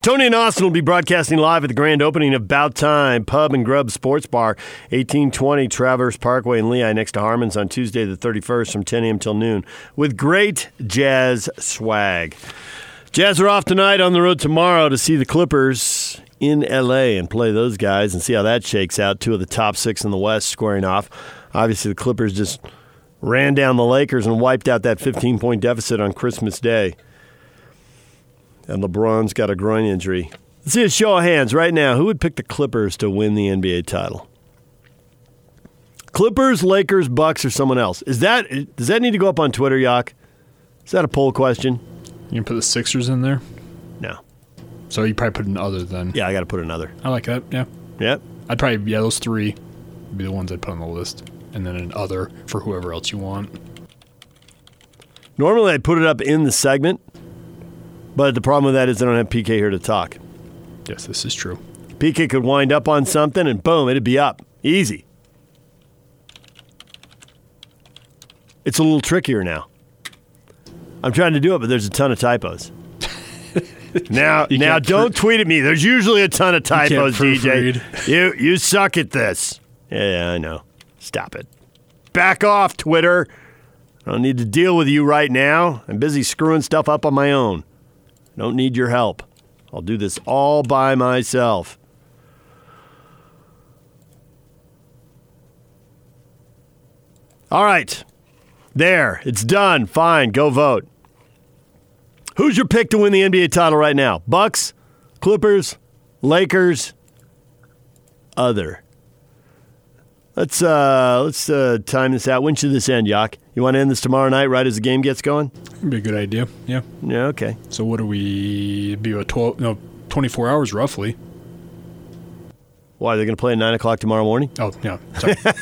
Tony and Austin will be broadcasting live at the grand opening of Bout Time Pub and Grub Sports Bar, 1820 Traverse Parkway in Lehi next to Harmon's on Tuesday the 31st from 10 a.m. till noon with great jazz swag. Jazz are off tonight on the road tomorrow to see the Clippers in LA and play those guys and see how that shakes out. Two of the top six in the West squaring off. Obviously, the Clippers just ran down the Lakers and wiped out that 15 point deficit on Christmas Day and LeBron's got a groin injury. Let's see a show of hands right now. Who would pick the Clippers to win the NBA title? Clippers, Lakers, Bucks, or someone else? Is that does that need to go up on Twitter, Yak? Is that a poll question? You can put the Sixers in there. No. So you probably put an other then. Yeah, I got to put another. I like that. Yeah. Yep. I'd probably yeah those three would be the ones I'd put on the list, and then an other for whoever else you want. Normally, I'd put it up in the segment, but the problem with that is I don't have PK here to talk. Yes, this is true. PK could wind up on something and boom, it'd be up. Easy. It's a little trickier now. I'm trying to do it, but there's a ton of typos. now, You now, don't pr- tweet at me. There's usually a ton of typos, DJ. You you suck at this. Yeah, I know. Stop it. Back off, Twitter. I don't need to deal with you right now. I'm busy screwing stuff up on my own. Don't need your help. I'll do this all by myself. All right. There. It's done. Fine. Go vote. Who's your pick to win the NBA title right now? Bucks, Clippers, Lakers, other. Let's uh let's uh time this out. When should this end, Yak? You want to end this tomorrow night right as the game gets going? Would be a good idea. Yeah. Yeah, okay. So what do we be a twelve? No, twenty four hours roughly. Why are they're going to play at nine o'clock tomorrow morning? Oh yeah. Because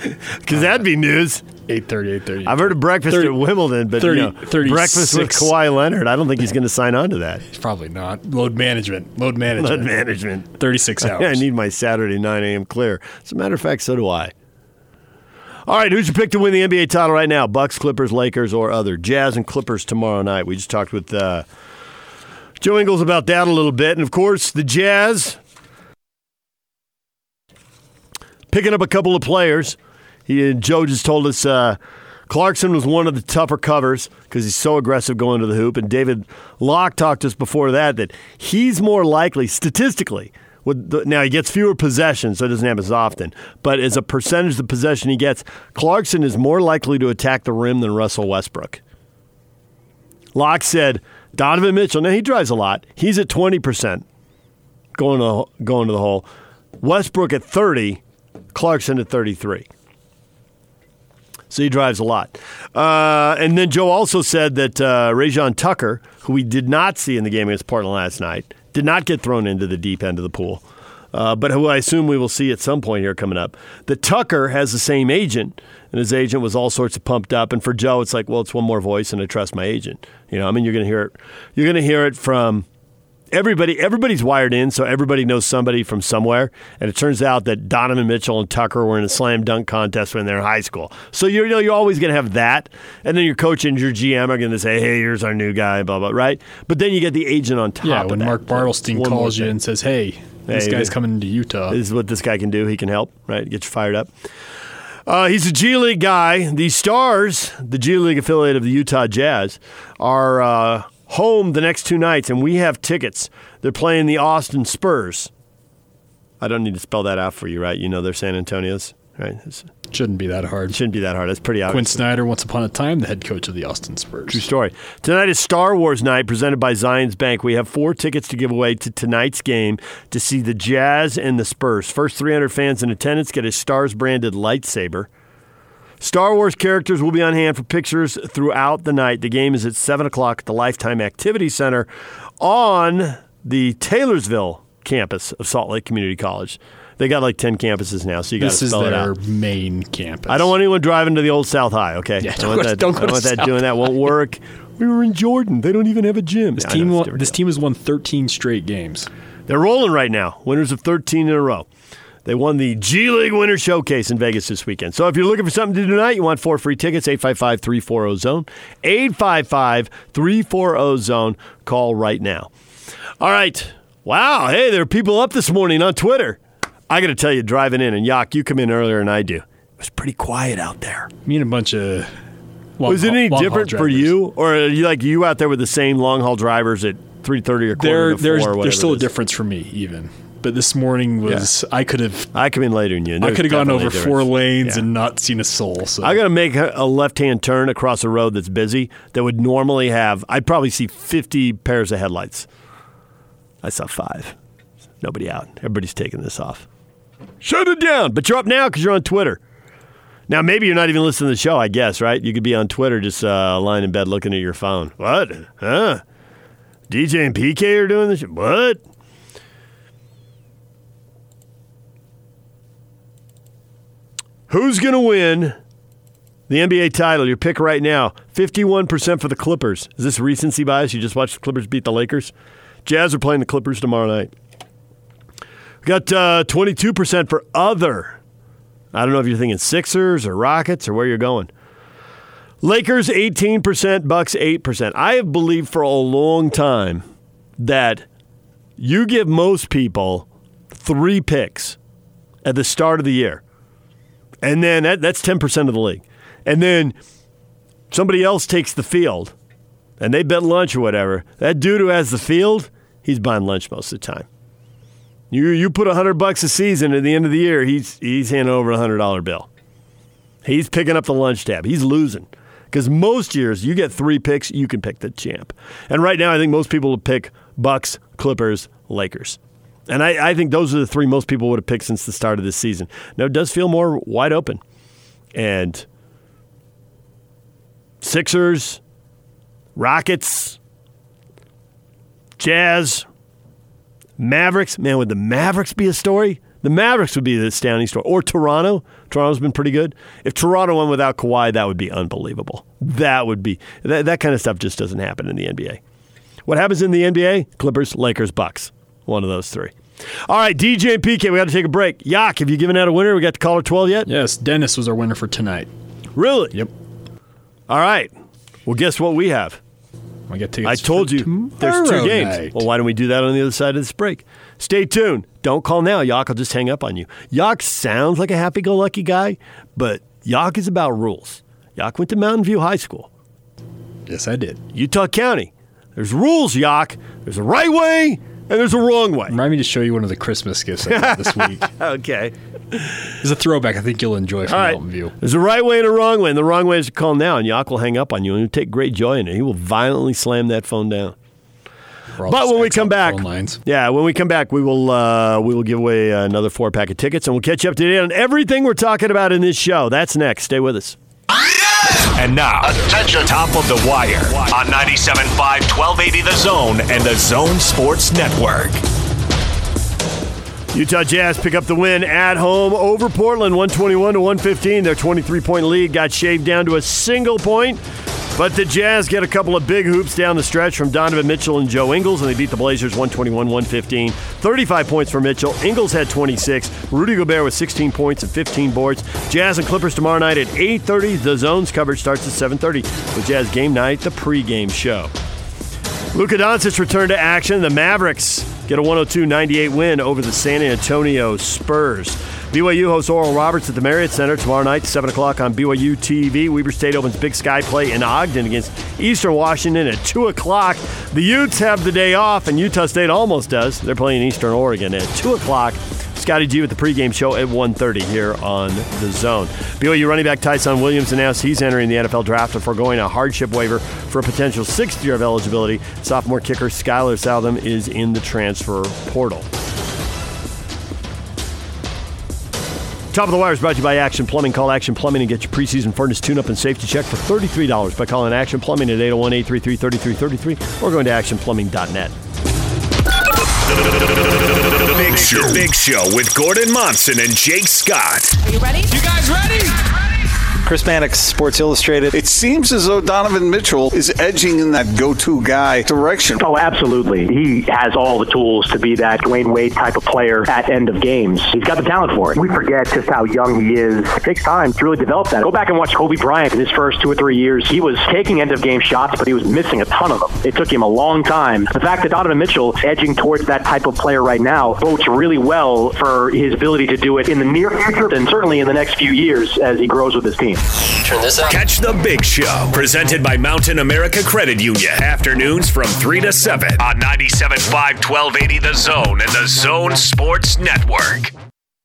uh, that'd be news. 8.30, 8.30. I've heard of breakfast 30 at Wimbledon, but 30 you know, breakfast with 36. Kawhi Leonard. I don't think he's going to sign on to that. He's probably not. Load management. Load management. Load management. 36 hours. Yeah, I need my Saturday 9 a.m. clear. As a matter of fact, so do I. All right, who's your pick to win the NBA title right now? Bucks, Clippers, Lakers, or other? Jazz and Clippers tomorrow night. We just talked with uh, Joe Ingles about that a little bit. And of course, the Jazz picking up a couple of players. He Joe just told us uh, Clarkson was one of the tougher covers because he's so aggressive going to the hoop. And David Locke talked to us before that that he's more likely statistically. The, now he gets fewer possessions, so it doesn't happen as often. But as a percentage of the possession he gets, Clarkson is more likely to attack the rim than Russell Westbrook. Locke said Donovan Mitchell. Now he drives a lot. He's at twenty percent going to going to the hole. Westbrook at thirty, Clarkson at thirty three. So he drives a lot. Uh, and then Joe also said that uh, Rayjon Tucker, who we did not see in the game against Portland last night, did not get thrown into the deep end of the pool, uh, but who I assume we will see at some point here coming up. The Tucker has the same agent, and his agent was all sorts of pumped up. And for Joe, it's like, well, it's one more voice, and I trust my agent. You know, I mean, you're going to hear it. You're going to hear it from everybody everybody's wired in, so everybody knows somebody from somewhere. And it turns out that Donovan Mitchell and Tucker were in a slam dunk contest when they were in high school. So you're, you know you're always going to have that, and then your coach and your GM are going to say, "Hey, here's our new guy," blah blah, right? But then you get the agent on top. yeah, when that. Mark Bartelstein One calls you and says, hey, this Hey, guy's coming to Utah. This is what this guy can do. He can help, right? Get you fired up. Uh, he's a G League guy. The Stars, the G League affiliate of the Utah Jazz, are uh, home the next two nights, and we have tickets. They're playing the Austin Spurs. I don't need to spell that out for you, right? You know they're San Antonio's, right? It's- Shouldn't be that hard. Shouldn't be that hard. That's pretty obvious. Quinn. Snyder, once upon a time, the head coach of the Austin Spurs. True story. Tonight is Star Wars night presented by Zions Bank. We have four tickets to give away to tonight's game to see the Jazz and the Spurs. First 300 fans in attendance get a Stars branded lightsaber. Star Wars characters will be on hand for pictures throughout the night. The game is at 7 o'clock at the Lifetime Activity Center on the Taylorsville campus of Salt Lake Community College. They got like 10 campuses now, so you got to This is spell it their out. main campus. I don't want anyone driving to the old South High. Okay, Yeah, don't want go to- that. don't go I want that South doing that. Won't work. We were in Jordan. They don't even have a gym. This I team, won, this deal. team has won 13 straight games. They're rolling right now. Winners of 13 in a row. They won the G League Winter Showcase in Vegas this weekend. So if you're looking for something to do tonight, you want four free tickets, 855 340 Zone. 855 340 Zone. Call right now. All right. Wow. Hey, there are people up this morning on Twitter. I got to tell you, driving in, and Yak, you come in earlier than I do. It was pretty quiet out there. Me and a bunch of. Was it any haul different for you, or are you like you out there with the same long haul drivers at three thirty or quarter There, to there's, four? or whatever there's still a difference for me, even. But this morning was I could have I come in later than you. and I could have gone over four lanes Yeah. and not seen a soul. So I got to make a left-hand turn across a road that's busy that would normally have. I'd probably see 50 pairs of headlights. I saw five. Nobody out. Everybody's taking this off. Shut it down. But you're up now because you're on Twitter. Now maybe you're not even listening to the show. I guess right. You could be on Twitter just uh, lying in bed looking at your phone. What? Huh? DJ and PK are doing this. What? Who's going to win the NBA title? Your pick right now 51% for the Clippers. Is this recency bias? You just watched the Clippers beat the Lakers? Jazz are playing the Clippers tomorrow night. We got uh, 22% for other. I don't know if you're thinking Sixers or Rockets or where you're going. Lakers 18%, Bucks 8%. I have believed for a long time that you give most people three picks at the start of the year. And then that, that's 10% of the league. And then somebody else takes the field and they bet lunch or whatever. That dude who has the field, he's buying lunch most of the time. You you put a hundred bucks a season at the end of the year, he's he's handing over a hundred dollar bill. He's picking up the lunch tab. He's losing. Because most years you get three picks, you can pick the champ. And right now I think most people would pick Bucks, Clippers, Lakers. And I, I think those are the three most people would have picked since the start of this season. Now it does feel more wide open. And Sixers, Rockets, Jazz, Mavericks. Man, would the Mavericks be a story? The Mavericks would be the astounding story. Or Toronto. Toronto's been pretty good. If Toronto won without Kawhi, that would be unbelievable. That would be that, that kind of stuff just doesn't happen in the NBA. What happens in the NBA? Clippers, Lakers, Bucks. One of those three. All right, DJ and PK, we got to take a break. Yak, have you given out a winner? We got the caller 12 yet? yes, Dennis was our winner for tonight. Really? Yep. All right. Well, guess what we have? I got tickets. I told you there's two games. night. Well, why don't we do that on the other side of this break? Stay tuned. Don't call now. Yak will just hang up on you. Yak sounds like a happy go lucky guy, but Yak is about rules. Yak went to Mountain View High School, yes, I did. Utah County. There's rules, Yak. There's a right way and there's a wrong way. Remind me to show you one of the Christmas gifts I got this week. Okay. It's a throwback. I think you'll enjoy from All right. Mountain View. There's a right way and a wrong way, and the wrong way is to call now, and Yak will hang up on you, and he'll take great joy in it. He will violently slam that phone down. But when we come back, yeah, when we come back, we will uh, we will give away another four pack of tickets, and we'll catch you up to date on everything we're talking about in this show. That's next. Stay with us. And now, attention, top of the wire on 97.5, 1280 The Zone and the Zone Sports Network. Utah Jazz pick up the win at home over Portland, 121 to 115. Their 23 point lead got shaved down to a single point. But the Jazz get a couple of big hoops down the stretch from Donovan Mitchell and Joe Ingles, and they beat the Blazers 121 115. 35 points for Mitchell. Ingles had 26. Rudy Gobert with 16 points and 15 boards. Jazz and Clippers tomorrow night at 8.30. The Zone's coverage starts at 7.30 with Jazz Game Night, the pregame show. Luka Doncic returned to action. The Mavericks get a 102-98 win over the San Antonio Spurs. BYU hosts Oral Roberts at the Marriott Center tomorrow night, 7 o'clock on BYU TV. Weber State opens Big Sky play in Ogden against Eastern Washington at 2 o'clock. The Utes have the day off, and Utah State almost does. They're playing Eastern Oregon at 2 o'clock. Scotty G with the pregame show at 1.30 here on The Zone. BYU running back Tyson Williams announced he's entering the NFL draft before going a hardship waiver for a potential sixth year of eligibility. Sophomore kicker Skyler Southam is in the transfer portal. Top of the Wire is brought to you by Action Plumbing. Call Action Plumbing and get your preseason furnace tune-up and safety check for $33 by calling Action Plumbing at 801-833-3333 or going to actionplumbing.net. The Big Show. Big Show with Gordon Monson and Jake Scott. Are you ready? You guys ready? Chris Mannix, Sports Illustrated. It seems as though Donovan Mitchell is edging in that go-to guy direction. Oh, absolutely. He has all the tools to be that Dwyane Wade type of player at end of games. He's got the talent for it. We forget just how young he is. It takes time to really develop that. Go back and watch Kobe Bryant in his first two or three years. He was taking end of game shots, but he was missing a ton of them. It took him a long time. The fact that Donovan Mitchell is edging towards that type of player right now bodes really well for his ability to do it in the near future and certainly in the next few years as he grows with his team. Turn this up. Catch the big show presented by Mountain America Credit Union. Afternoons from 3 to 7 on 97.5 1280 The Zone and The Zone Sports Network.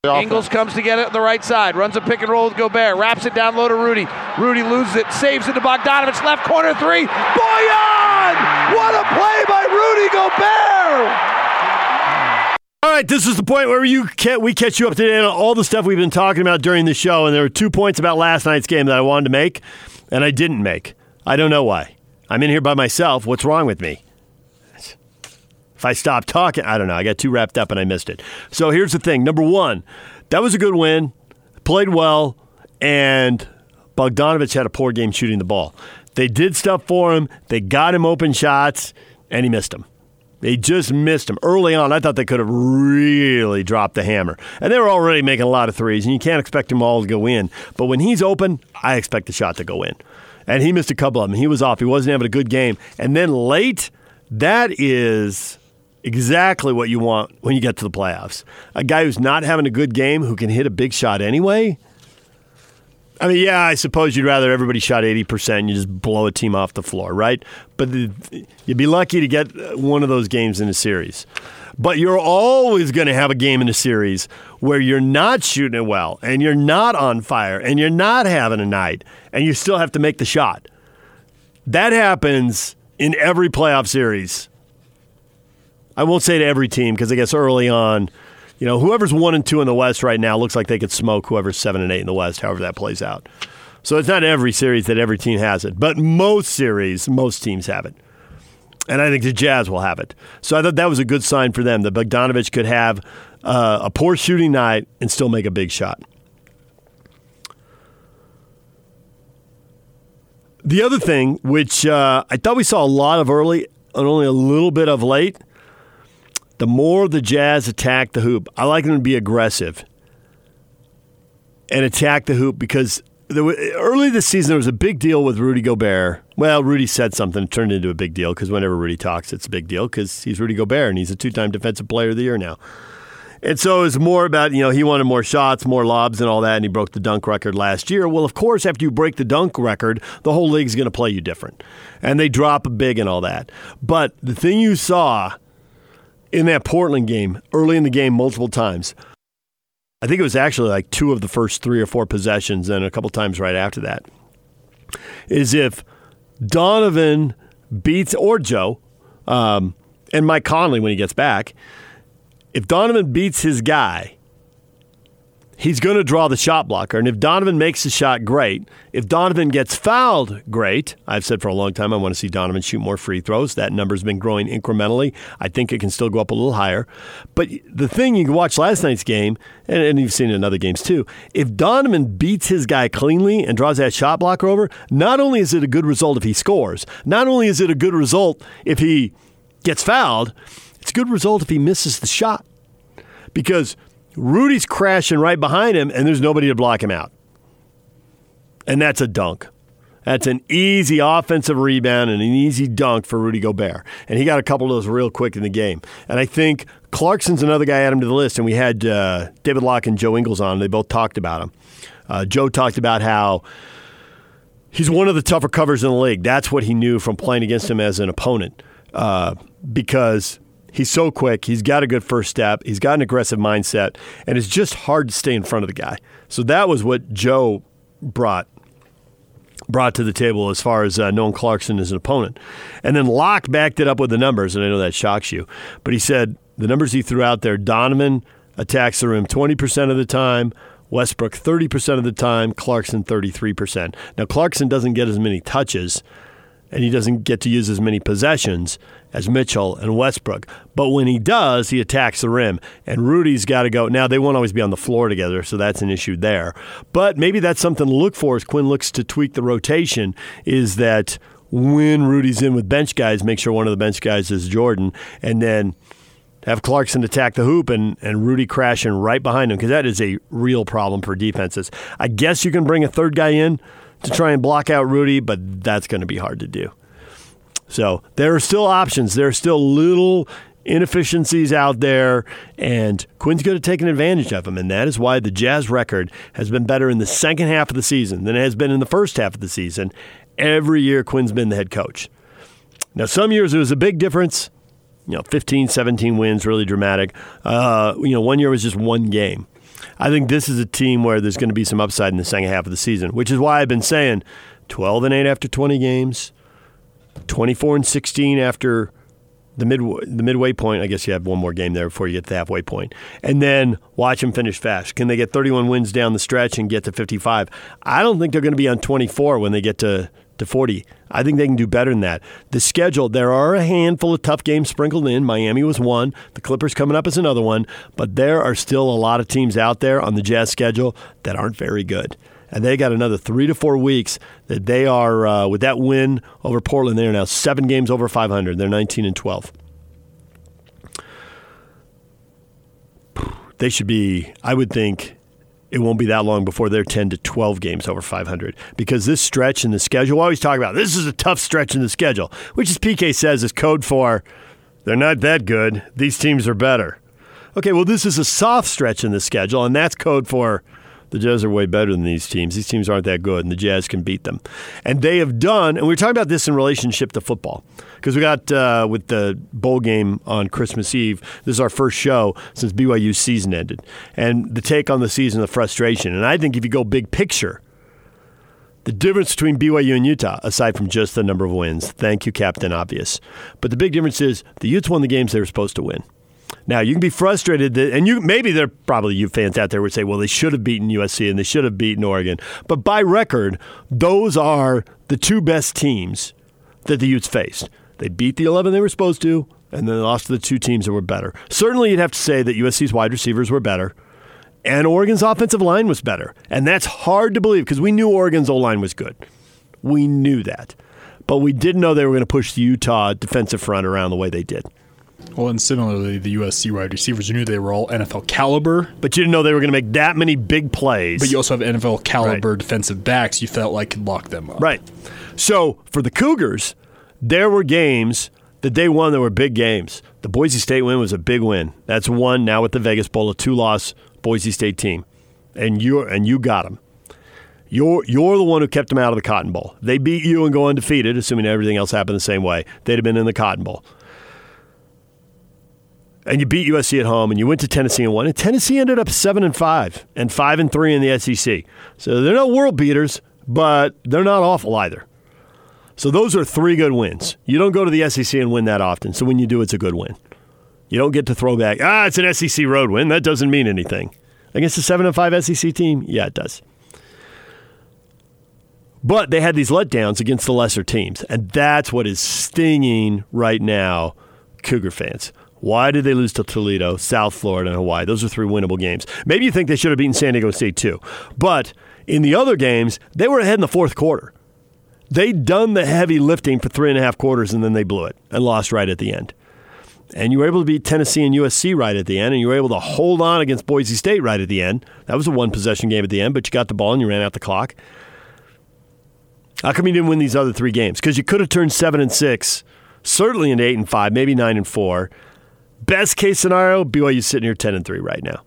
Ingles comes to get it on the right side, runs a pick and roll with Gobert, wraps it down low to Rudy. Rudy loses it, saves it to Bogdanovic, left corner three. Bojan! What a play by Rudy Gobert! All right, this is the point where you can, we catch you up to date on all the stuff we've been talking about during the show, and there were two points about last night's game that I wanted to make, and I didn't make. I don't know why. I'm in here by myself. What's wrong with me? If I stop talking, I don't know. I got too wrapped up and I missed it. So here's the thing. Number one, that was a good win. Played well, and Bogdanovic had a poor game shooting the ball. They did stuff for him. They got him open shots, and he missed them. They just missed him early on. I thought they could have really dropped the hammer. And they were already making a lot of threes, and you can't expect them all to go in. But when he's open, I expect the shot to go in. And he missed a couple of them. He was off. He wasn't having a good game. And then late, that is exactly what you want when you get to the playoffs. A guy who's not having a good game who can hit a big shot anyway. I mean, yeah, I suppose you'd rather everybody shot 80% and you just blow a team off the floor, right? But the, you'd be lucky to get one of those games in a series. But you're always going to have a game in a series where you're not shooting it well and you're not on fire and you're not having a night and you still have to make the shot. That happens in every playoff series I won't say to every team because I guess early on, you know, whoever's one and two in the West right now looks like they could smoke whoever's seven and eight in the West, however that plays out. So it's not every series that every team has it, but most series, most teams have it. And I think the Jazz will have it. So I thought that was a good sign for them that Bogdanovic could have uh, a poor shooting night and still make a big shot. The other thing, which uh, I thought we saw a lot of early and only a little bit of late, the more the Jazz attack the hoop, I like them to be aggressive and attack the hoop because early this season there was a big deal with Rudy Gobert. Well, Rudy said something, turned into a big deal because whenever Rudy talks, it's a big deal because he's Rudy Gobert and he's a two-time Defensive Player of the Year now. And so it was more about, you know, he wanted more shots, more lobs, and all that, and he broke the dunk record last year. Well, of course, after you break the dunk record, the whole league's going to play you different. And they drop big and all that. But the thing you saw in that Portland game, early in the game, multiple times. I think it was actually like two of the first three or four possessions, and a couple times right after that. Is if Donovan beats, or Joe, um, and Mike Conley when he gets back, if Donovan beats his guy, he's going to draw the shot blocker. And if Donovan makes the shot, great. If Donovan gets fouled, great. I've said for a long time I want to see Donovan shoot more free throws. That number's been growing incrementally. I think it can still go up a little higher. But the thing you can watch last night's game, and, and you've seen it in other games too, if Donovan beats his guy cleanly and draws that shot blocker over, not only is it a good result if he scores, not only is it a good result if he gets fouled, it's a good result if he misses the shot. Because Rudy's crashing right behind him, and there's nobody to block him out. And that's a dunk. That's an easy offensive rebound and an easy dunk for Rudy Gobert. And he got a couple of those real quick in the game. And I think Clarkson's another guy add him to the list. And we had uh, David Locke and Joe Ingles on. They both talked about him. Uh, Joe talked about how he's one of the tougher covers in the league. That's what he knew from playing against him as an opponent. Uh, because He's so quick. He's got a good first step. He's got an aggressive mindset, and it's just hard to stay in front of the guy. So that was what Joe brought brought to the table as far as uh, knowing Clarkson as an opponent. And then Locke backed it up with the numbers, and I know that shocks you, but he said the numbers he threw out there: Donovan attacks the rim 20% of the time. Westbrook 30% of the time, Clarkson 33%. Now, Clarkson doesn't get as many touches and he doesn't get to use as many possessions as Mitchell and Westbrook. But when he does, he attacks the rim, and Rudy's got to go. Now, they won't always be on the floor together, so that's an issue there. But maybe that's something to look for as Quinn looks to tweak the rotation is that when Rudy's in with bench guys, make sure one of the bench guys is Jordan, and then have Clarkson attack the hoop and, and Rudy crashing right behind him because that is a real problem for defenses. I guess you can bring a third guy in to try and block out Rudy, but that's going to be hard to do. So there are still options. There are still little inefficiencies out there, and Quinn's good at taking advantage of them. And that is why the Jazz record has been better in the second half of the season than it has been in the first half of the season. Every year, Quinn's been the head coach. Now, some years it was a big difference. You know, 15, 17 wins, really dramatic. Uh, you know, one year was just one game. I think this is a team where there's going to be some upside in the second half of the season, which is why I've been saying 12 and 8 after 20 games, 24 and 16 after the mid the midway point. I guess you have one more game there before you get to the halfway point, and then watch them finish fast. Can they get 31 wins down the stretch and get to 55? I don't think they're going to be on 24 when they get to to 40. I think they can do better than that. The schedule, there are a handful of tough games sprinkled in. Miami was one. The Clippers coming up is another one. But there are still a lot of teams out there on the Jazz schedule that aren't very good and they got another three to four weeks that they are uh, with that win over Portland. They are now seven games over 500. They're 19 and 12. They should be. I would think it won't be that long before they're 10 to 12 games over 500 because this stretch in the schedule. We always talk about this is a tough stretch in the schedule, which as PK says is code for they're not that good. These teams are better. Okay, well, this is a soft stretch in the schedule, and that's code for the Jazz are way better than these teams. These teams aren't that good, and the Jazz can beat them. And they have done, and we are talking about this in relationship to football, because we got uh, with the bowl game on Christmas Eve. This is our first show since BYU's season ended, and the take on the season, the frustration. And I think if you go big picture, the difference between BYU and Utah, aside from just the number of wins, thank you, Captain Obvious, but the big difference is the Utes won the games they were supposed to win. Now you can be frustrated that, and you maybe there probably you fans out there would say, well, they should have beaten USC and they should have beaten Oregon, but by record, those are the two best teams that the Utes faced. They beat the 11 they were supposed to, and then they lost to the two teams that were better. Certainly, you'd have to say that USC's wide receivers were better, and Oregon's offensive line was better, and that's hard to believe because we knew Oregon's O line was good. We knew that, but we didn't know they were going to push the Utah defensive front around the way they did. Well, and similarly, the USC wide receivers, you knew they were all NFL caliber. But you didn't know they were going to make that many big plays. But you also have NFL caliber right. defensive backs you felt like could lock them up. Right. So for the Cougars, there were games that they won that were big games. The Boise State win was a big win. That's one now with the Vegas Bowl, a two-loss Boise State team, and you and you got them. You're you're the one who kept them out of the Cotton Bowl. They beat you and go undefeated, assuming everything else happened the same way. They'd have been in the Cotton Bowl and you beat USC at home, and you went to Tennessee and won. And Tennessee ended up seven and five, and five and three in the SEC. So they're not world beaters, but they're not awful either. So those are three good wins. You don't go to the SEC and win that often. So when you do, it's a good win. You don't get to throw back. Ah, it's an SEC road win. That doesn't mean anything against a seven and five SEC team. Yeah, it does. But they had these letdowns against the lesser teams, and that's what is stinging right now, Cougar fans. Why did they lose to Toledo, South Florida, and Hawaii? Those are three winnable games. Maybe you think they should have beaten San Diego State too. But in the other games, they were ahead in the fourth quarter. They'd done the heavy lifting for three and a half quarters, and then they blew it and lost right at the end. And you were able to beat Tennessee and USC right at the end, and you were able to hold on against Boise State right at the end. That was a one possession game at the end, but you got the ball and you ran out the clock. How come you didn't win these other three games? Because you could have turned seven and six, certainly into eight and five, maybe nine and four Best case scenario, BYU's sitting here 10 and 3 right now.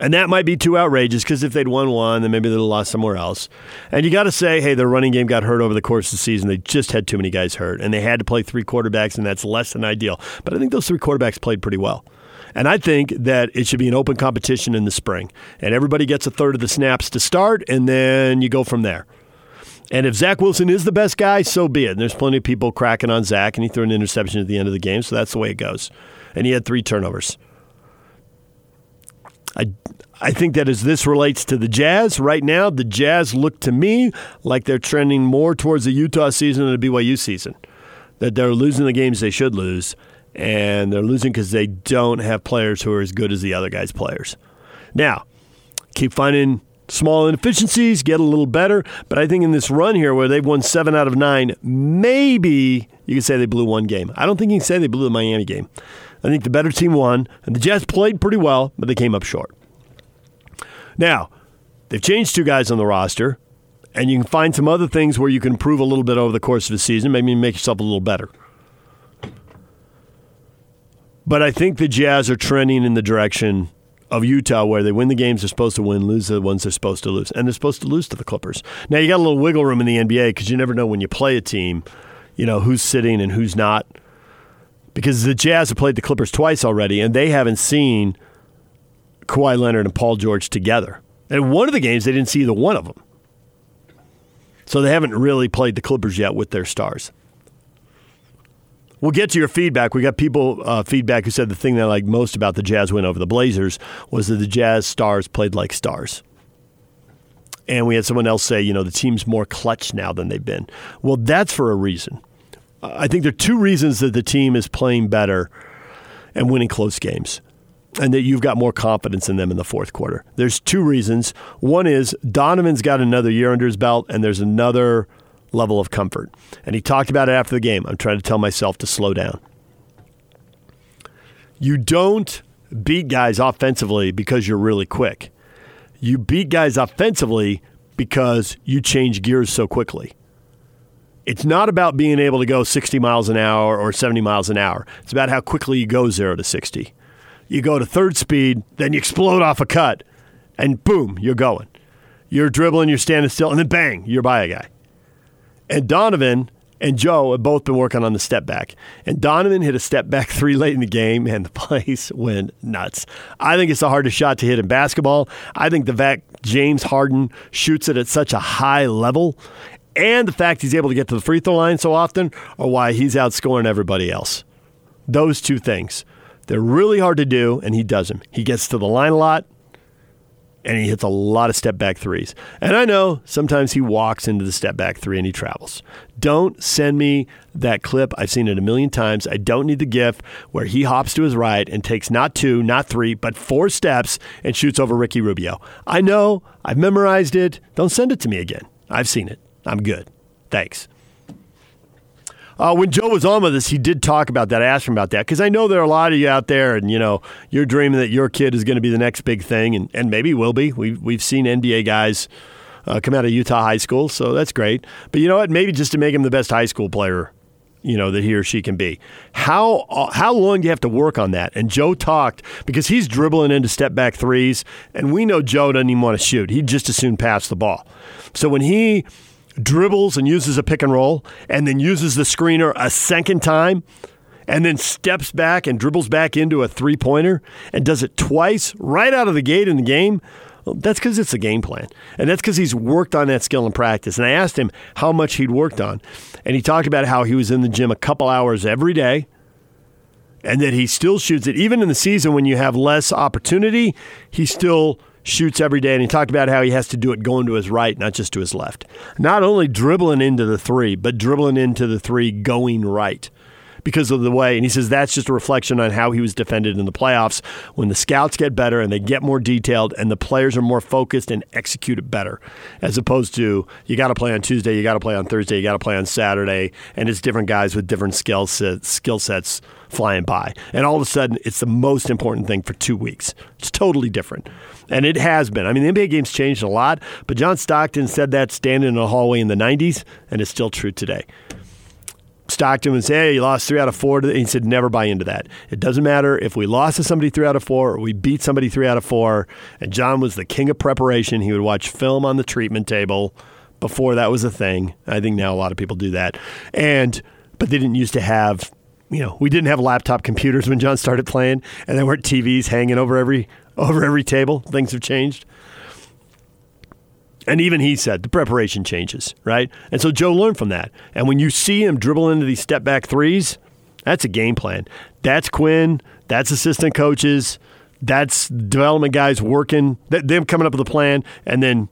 And that might be too outrageous because if they'd won one, then maybe they'd have lost somewhere else. And you got to say, hey, their running game got hurt over the course of the season. They just had too many guys hurt, and they had to play three quarterbacks, and that's less than ideal. But I think those three quarterbacks played pretty well. And I think that it should be an open competition in the spring, and everybody gets a third of the snaps to start, and then you go from there. And if Zach Wilson is the best guy, so be it. And there's plenty of people cracking on Zach, and he threw an interception at the end of the game, so that's the way it goes and he had three turnovers. I, I think that as this relates to the Jazz right now, the Jazz look to me like they're trending more towards the Utah season than the BYU season. That they're losing the games they should lose, and they're losing because they don't have players who are as good as the other guys' players. Now, keep finding small inefficiencies, get a little better. But I think in this run here where they've won seven out of nine, maybe you can say they blew one game. I don't think you can say they blew the Miami game. I think the better team won, and the Jazz played pretty well, but they came up short. Now, they've changed two guys on the roster, and you can find some other things where you can improve a little bit over the course of the season, maybe make yourself a little better. But I think the Jazz are trending in the direction of Utah where they win the games they're supposed to win, lose the ones they're supposed to lose. And they're supposed to lose to the Clippers. Now, you got a little wiggle room in the NBA because you never know when you play a team, you know, who's sitting and who's not. Because the Jazz have played the Clippers twice already, and they haven't seen Kawhi Leonard and Paul George together. And one of the games, they didn't see either one of them. So they haven't really played the Clippers yet with their stars. We'll get to your feedback. We got people uh, feedback who said the thing they liked most about the Jazz win over the Blazers was that the Jazz stars played like stars. And we had someone else say, you know, the team's more clutch now than they've been. Well, that's for a reason. I think there are two reasons that the team is playing better and winning close games and that you've got more confidence in them in the fourth quarter. There's two reasons. One is Donovan's got another year under his belt, and there's another level of comfort. And he talked about it after the game. I'm trying to tell myself to slow down. You don't beat guys offensively because you're really quick. You beat guys offensively because you change gears so quickly. It's not about being able to go 60 miles an hour or 70 miles an hour. It's about how quickly you go 0 to 60. You go to third speed, then you explode off a cut, and boom, you're going. You're dribbling, you're standing still, and then bang, you're by a guy. And Donovan and Joe have both been working on the step back. And Donovan hit a step back three late in the game, and the place went nuts. I think it's the hardest shot to hit in basketball. I think the fact James Harden shoots it at such a high level, and the fact he's able to get to the free throw line so often, are why he's outscoring everybody else. Those two things. They're really hard to do, and he does them. He gets to the line a lot and he hits a lot of step back threes. And I know sometimes he walks into the step back three and he travels. Don't send me that clip. I've seen it a million times. I don't need the gif where he hops to his right and takes not two, not three, but four steps and shoots over Ricky Rubio. I know. I've memorized it. Don't send it to me again. I've seen it. I'm good. Thanks. Uh, when Joe was on with us, he did talk about that. I asked him about that because I know there are a lot of you out there, and you know, you're dreaming that your kid is going to be the next big thing, and, and maybe will be. We've we've seen NBA guys uh, come out of Utah high school, so that's great. But you know what? Maybe just to make him the best high school player you know that he or she can be. How uh, how long do you have to work on that? And Joe talked because he's dribbling into step back threes, and we know Joe doesn't even want to shoot. He'd just as soon pass the ball. So when he dribbles and uses a pick and roll and then uses the screener a second time and then steps back and dribbles back into a three pointer and does it twice right out of the gate in the game, well, that's because it's a game plan. And that's because he's worked on that skill in practice. And I asked him how much he'd worked on. And he talked about how he was in the gym a couple hours every day and that he still shoots it. Even in the season when you have less opportunity, he still shoots every day, and he talked about how he has to do it going to his right, not just to his left. Not only dribbling into the three, but dribbling into the three going right because of the way. And he says that's just a reflection on how he was defended in the playoffs. When the scouts get better and they get more detailed and the players are more focused and execute it better, as opposed to you got to play on Tuesday, you got to play on Thursday, you got to play on Saturday, and it's different guys with different skill sets, skill sets flying by. And all of a sudden, it's the most important thing for two weeks. It's totally different. And it has been. I mean, the NBA game's changed a lot, but John Stockton said that standing in a hallway in the 90s, and it's still true today. Stockton would say, hey, you lost three out of four. He said, never buy into that. It doesn't matter if we lost to somebody three out of four or we beat somebody three out of four. And John was the king of preparation. He would watch film on the treatment table before that was a thing. I think now a lot of people do that. And, but they didn't used to have you know, we didn't have laptop computers when John started playing, and there weren't TVs hanging over every over every table. Things have changed. And even he said the preparation changes, right? And so Joe learned from that. And when you see him dribble into these step back threes, that's a game plan. That's Quinn. That's assistant coaches. That's development guys working, them coming up with a plan, and then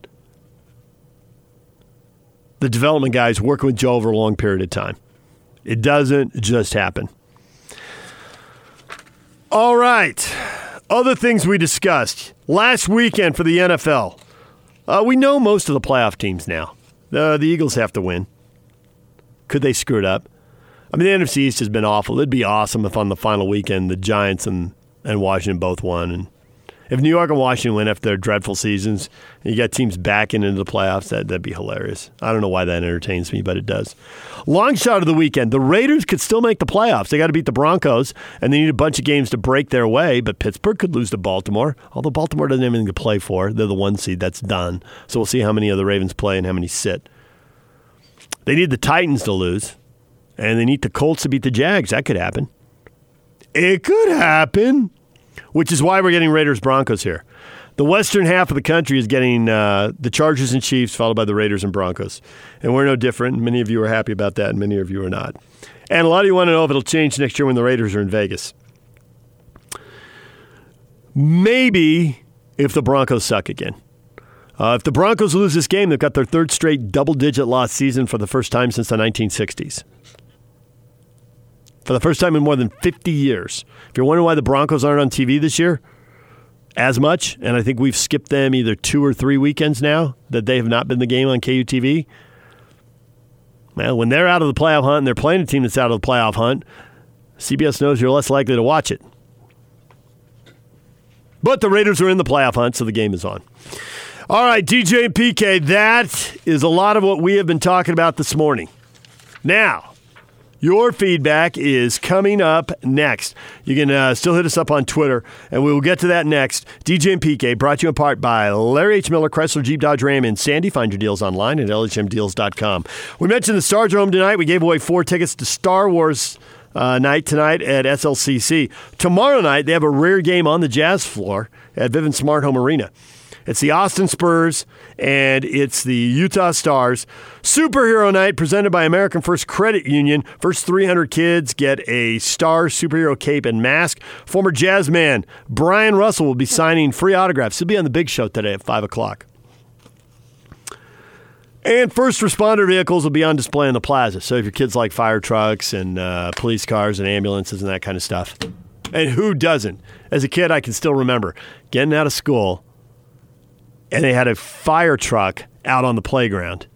the development guys working with Joe over a long period of time. It doesn't just happen. All right. Other things we discussed last weekend for the NFL. Uh, we know most of the playoff teams now. Uh, the Eagles have to win. Could they screw it up? I mean, the NFC East has been awful. It'd be awesome if on the final weekend the Giants and, and Washington both won and if New York and Washington win after their dreadful seasons, and you got teams backing into the playoffs, that, that'd be hilarious. I don't know why that entertains me, but it does. Long shot of the weekend. The Raiders could still make the playoffs. They got to beat the Broncos, and they need a bunch of games to break their way, but Pittsburgh could lose to Baltimore, although Baltimore doesn't have anything to play for. They're the one seed. That's done. So we'll see how many of the Ravens play and how many sit. They need the Titans to lose, and they need the Colts to beat the Jags. That could happen. It could happen which is why we're getting Raiders Broncos here. The western half of the country is getting uh, the Chargers and Chiefs, followed by the Raiders and Broncos. And we're no different. Many of you are happy about that, and many of you are not. And a lot of you want to know if it'll change next year when the Raiders are in Vegas. Maybe if the Broncos suck again. Uh, if the Broncos lose this game, they've got their third straight double digit loss season for the first time since the 1960s for the first time in more than 50 years. If you're wondering why the Broncos aren't on TV this year, as much, and I think we've skipped them either two or three weekends now that they have not been the game on KUTV. Well, when they're out of the playoff hunt and they're playing a team that's out of the playoff hunt, CBS knows you're less likely to watch it. But the Raiders are in the playoff hunt, so the game is on. All right, DJ and PK, that is a lot of what we have been talking about this morning. Now, your feedback is coming up next. You can uh, still hit us up on Twitter, and we will get to that next. DJ and PK brought you in part by Larry H. Miller, Chrysler Jeep Dodge Ram in Sandy. Find your deals online at LHMDeals.com. We mentioned the Stars are home tonight. We gave away four tickets to Star Wars. Uh, night tonight at SLCC. Tomorrow night, they have a rare game on the jazz floor at Vivint Smart Home Arena. It's the Austin Spurs and it's the Utah Stars. Superhero Night presented by American First Credit Union. First 300 kids get a star superhero cape and mask. Former jazz man Bryon Russell will be signing free autographs. He'll be on the big show today at 5 o'clock. And first responder vehicles will be on display in the plaza. So if your kids like fire trucks and uh, police cars and ambulances and that kind of stuff. And who doesn't? As a kid, I can still remember getting out of school and they had a fire truck out on the playground.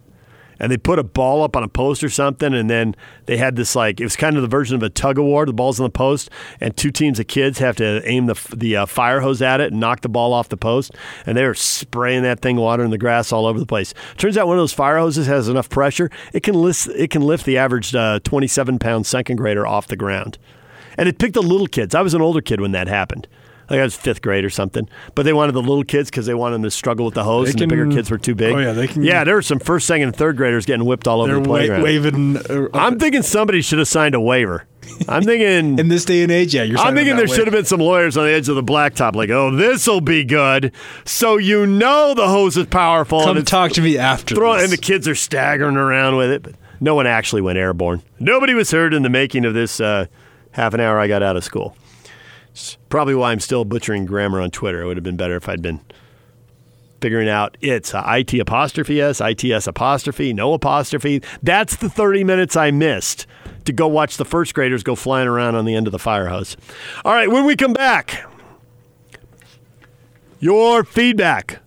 And they put a ball up on a post or something, and then they had this like it was kind of the version of a tug of war. The ball's on the post, and two teams of kids have to aim the the uh, fire hose at it and knock the ball off the post. And they were spraying that thing, water in the grass all over the place. Turns out one of those fire hoses has enough pressure it can lift it can lift the average uh, twenty seven pound second grader off the ground. And it picked the little kids. I was an older kid when that happened. I think I was fifth grade or something. But they wanted the little kids because they wanted them to struggle with the hose, they and can, the bigger kids were too big. Oh yeah, they can. Yeah, there were some first, second, and third graders getting whipped all over the playground. Wa- waving. Uh, I'm thinking somebody should have signed a waiver. I'm thinking in this day and age, yeah. You're I'm thinking there should have been some lawyers on the edge of the blacktop, like, "Oh, this will be good." So you know the hose is powerful. Come talk to me after. Throw, and the kids are staggering around with it, but no one actually went airborne. Nobody was hurt in the making of this uh, half an hour I got out of school. It's probably why I'm still butchering grammar on Twitter. It would have been better if I'd been figuring out it's IT apostrophe S, ITS apostrophe, no apostrophe. That's the 30 minutes I missed to go watch the first graders go flying around on the end of the fire hose. All right, when we come back, your feedback.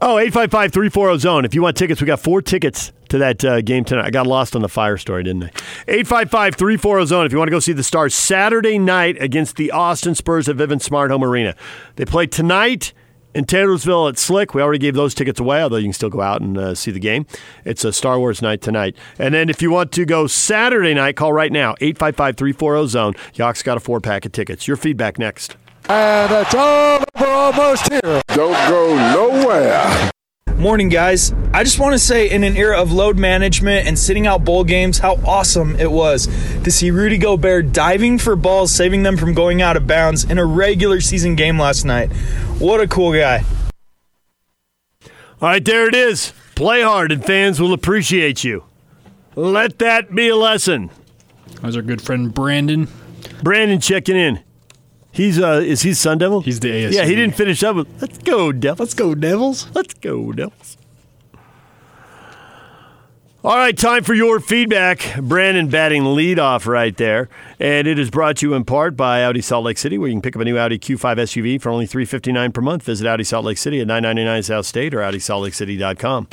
Oh, 855 340 zone. If you want tickets, we got four tickets to that uh, game tonight. I got lost on the fire story, didn't I? 855 340 zone. If you want to go see the Stars Saturday night against the Austin Spurs at Vivint Smart Home Arena. They play tonight in Taylorsville at Slick. We already gave those tickets away, although you can still go out and uh, see the game. It's a Star Wars night tonight. And then if you want to go Saturday night, call right now 855 340 zone. Yock's got a four pack of tickets. Your feedback next. And it's all over almost here. Don't go nowhere. Morning, guys. I just want to say, in an era of load management and sitting out bowl games, how awesome it was to see Rudy Gobert diving for balls, saving them from going out of bounds in a regular season game last night. What a cool guy. All right, there it is. Play hard, and fans will appreciate you. Let that be a lesson. That was our good friend Brandon. Brandon checking in. He's uh, is he Sun Devil? He's the ASU. Yeah, he didn't finish up with "Let's go Devils." Let's go, Devils. Let's go Devils. All right, time for your feedback. Brandon batting leadoff right there, and it is brought to you in part by Audi Salt Lake City, where you can pick up a new Audi Q5 SUV for only three fifty nine per month. Visit Audi Salt Lake City at nine ninety nine South State or AudiSaltLakeCity.com.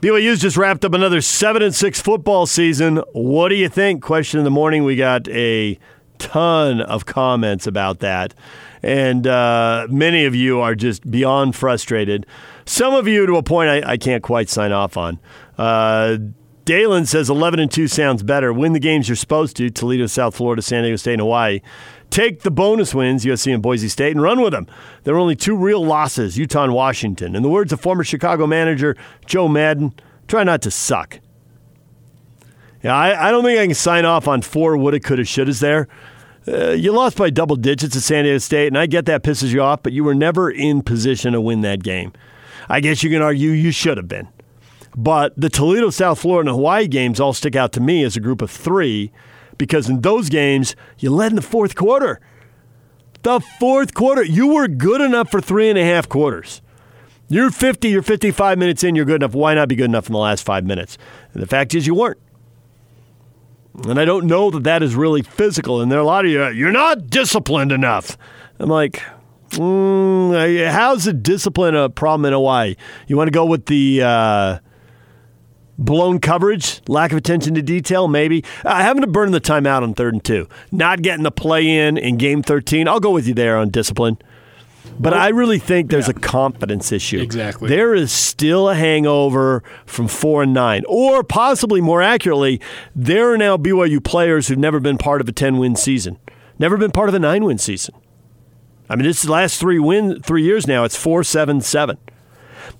BYU's just wrapped up another seven and six football season. What do you think? Question in the morning. We got a ton of comments about that, and uh, many of you are just beyond frustrated. Some of you to a point I, I can't quite sign off on. Uh, Dalen says 11 and 2 sounds better. Win the games you're supposed to Toledo, South Florida, San Diego State, and Hawaii. Take the bonus wins, USC and Boise State, and run with them. There are only two real losses Utah and Washington. In the words of former Chicago manager Joe Maddon, try not to suck. Yeah, I, I don't think I can sign off on four woulda, coulda, shouldas there. Uh, you lost by double digits at San Diego State, and I get that pisses you off, but you were never in position to win that game. I guess you can argue you should have been. But the Toledo, South Florida, and Hawaii games all stick out to me as a group of three because in those games, you led in the fourth quarter. The fourth quarter, you were good enough for three and a half quarters. You're 50, you're 55 minutes in, you're good enough. Why not be good enough in the last five minutes? And the fact is, you weren't. And I don't know that that is really physical. And there are a lot of you, you're not disciplined enough. I'm like, mm, how's the discipline a problem in Hawaii? You want to go with the. Uh, blown coverage, lack of attention to detail, maybe. Uh, having to burn the timeout on third and two, not getting the play in in game 13. I'll go with you there on discipline. But I really think there's yeah. a confidence issue. Exactly. There is still a hangover from four and nine. Or possibly more accurately, there are now BYU players who've never been part of a 10 win season, never been part of a nine win season. I mean, this is the last three win three years now. It's four, seven, seven.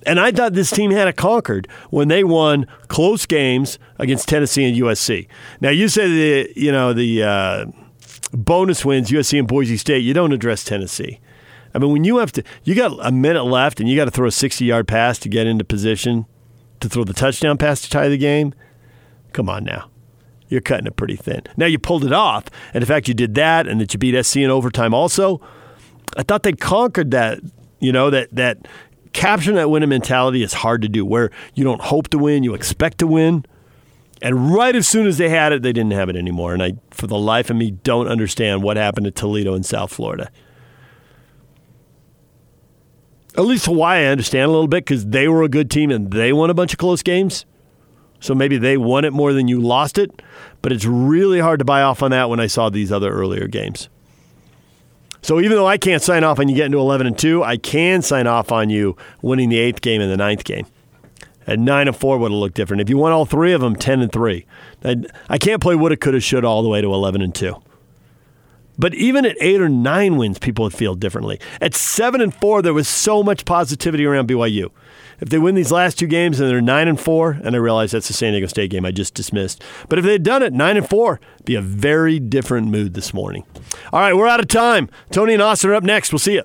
And I thought this team had it conquered when they won close games against Tennessee and USC. Now you say the you know the uh, bonus wins USC and Boise State. You don't address Tennessee. I mean, when you have to, you got a minute left and you got to throw a 60 yard pass to get into position to throw the touchdown pass to tie the game. Come on now. You're cutting it pretty thin. Now you pulled it off, and the fact you did that and that you beat SC in overtime also, I thought they conquered that, you know, that that capturing that winning mentality is hard to do where you don't hope to win, you expect to win. And right as soon as they had it, they didn't have it anymore. And I, for the life of me, don't understand what happened to Toledo and South Florida. At least Hawaii, I understand a little bit because they were a good team and they won a bunch of close games. So maybe they won it more than you lost it. But it's really hard to buy off on that when I saw these other earlier games. So even though I can't sign off on you getting to 11 and 2, I can sign off on you winning the eighth game and the ninth game. At 9 and 4 would have looked different. If you won all three of them, 10 and 3. I can't play woulda, coulda, shoulda all the way to 11 and 2. But even at eight or nine wins, people would feel differently. At seven and four, there was so much positivity around BYU. If they win these last two games and they're nine and four, and I realize that's the San Diego State game I just dismissed, but if they'd done it nine and four, be a very different mood this morning. All right, we're out of time. Tony and Austin are up next. We'll see you.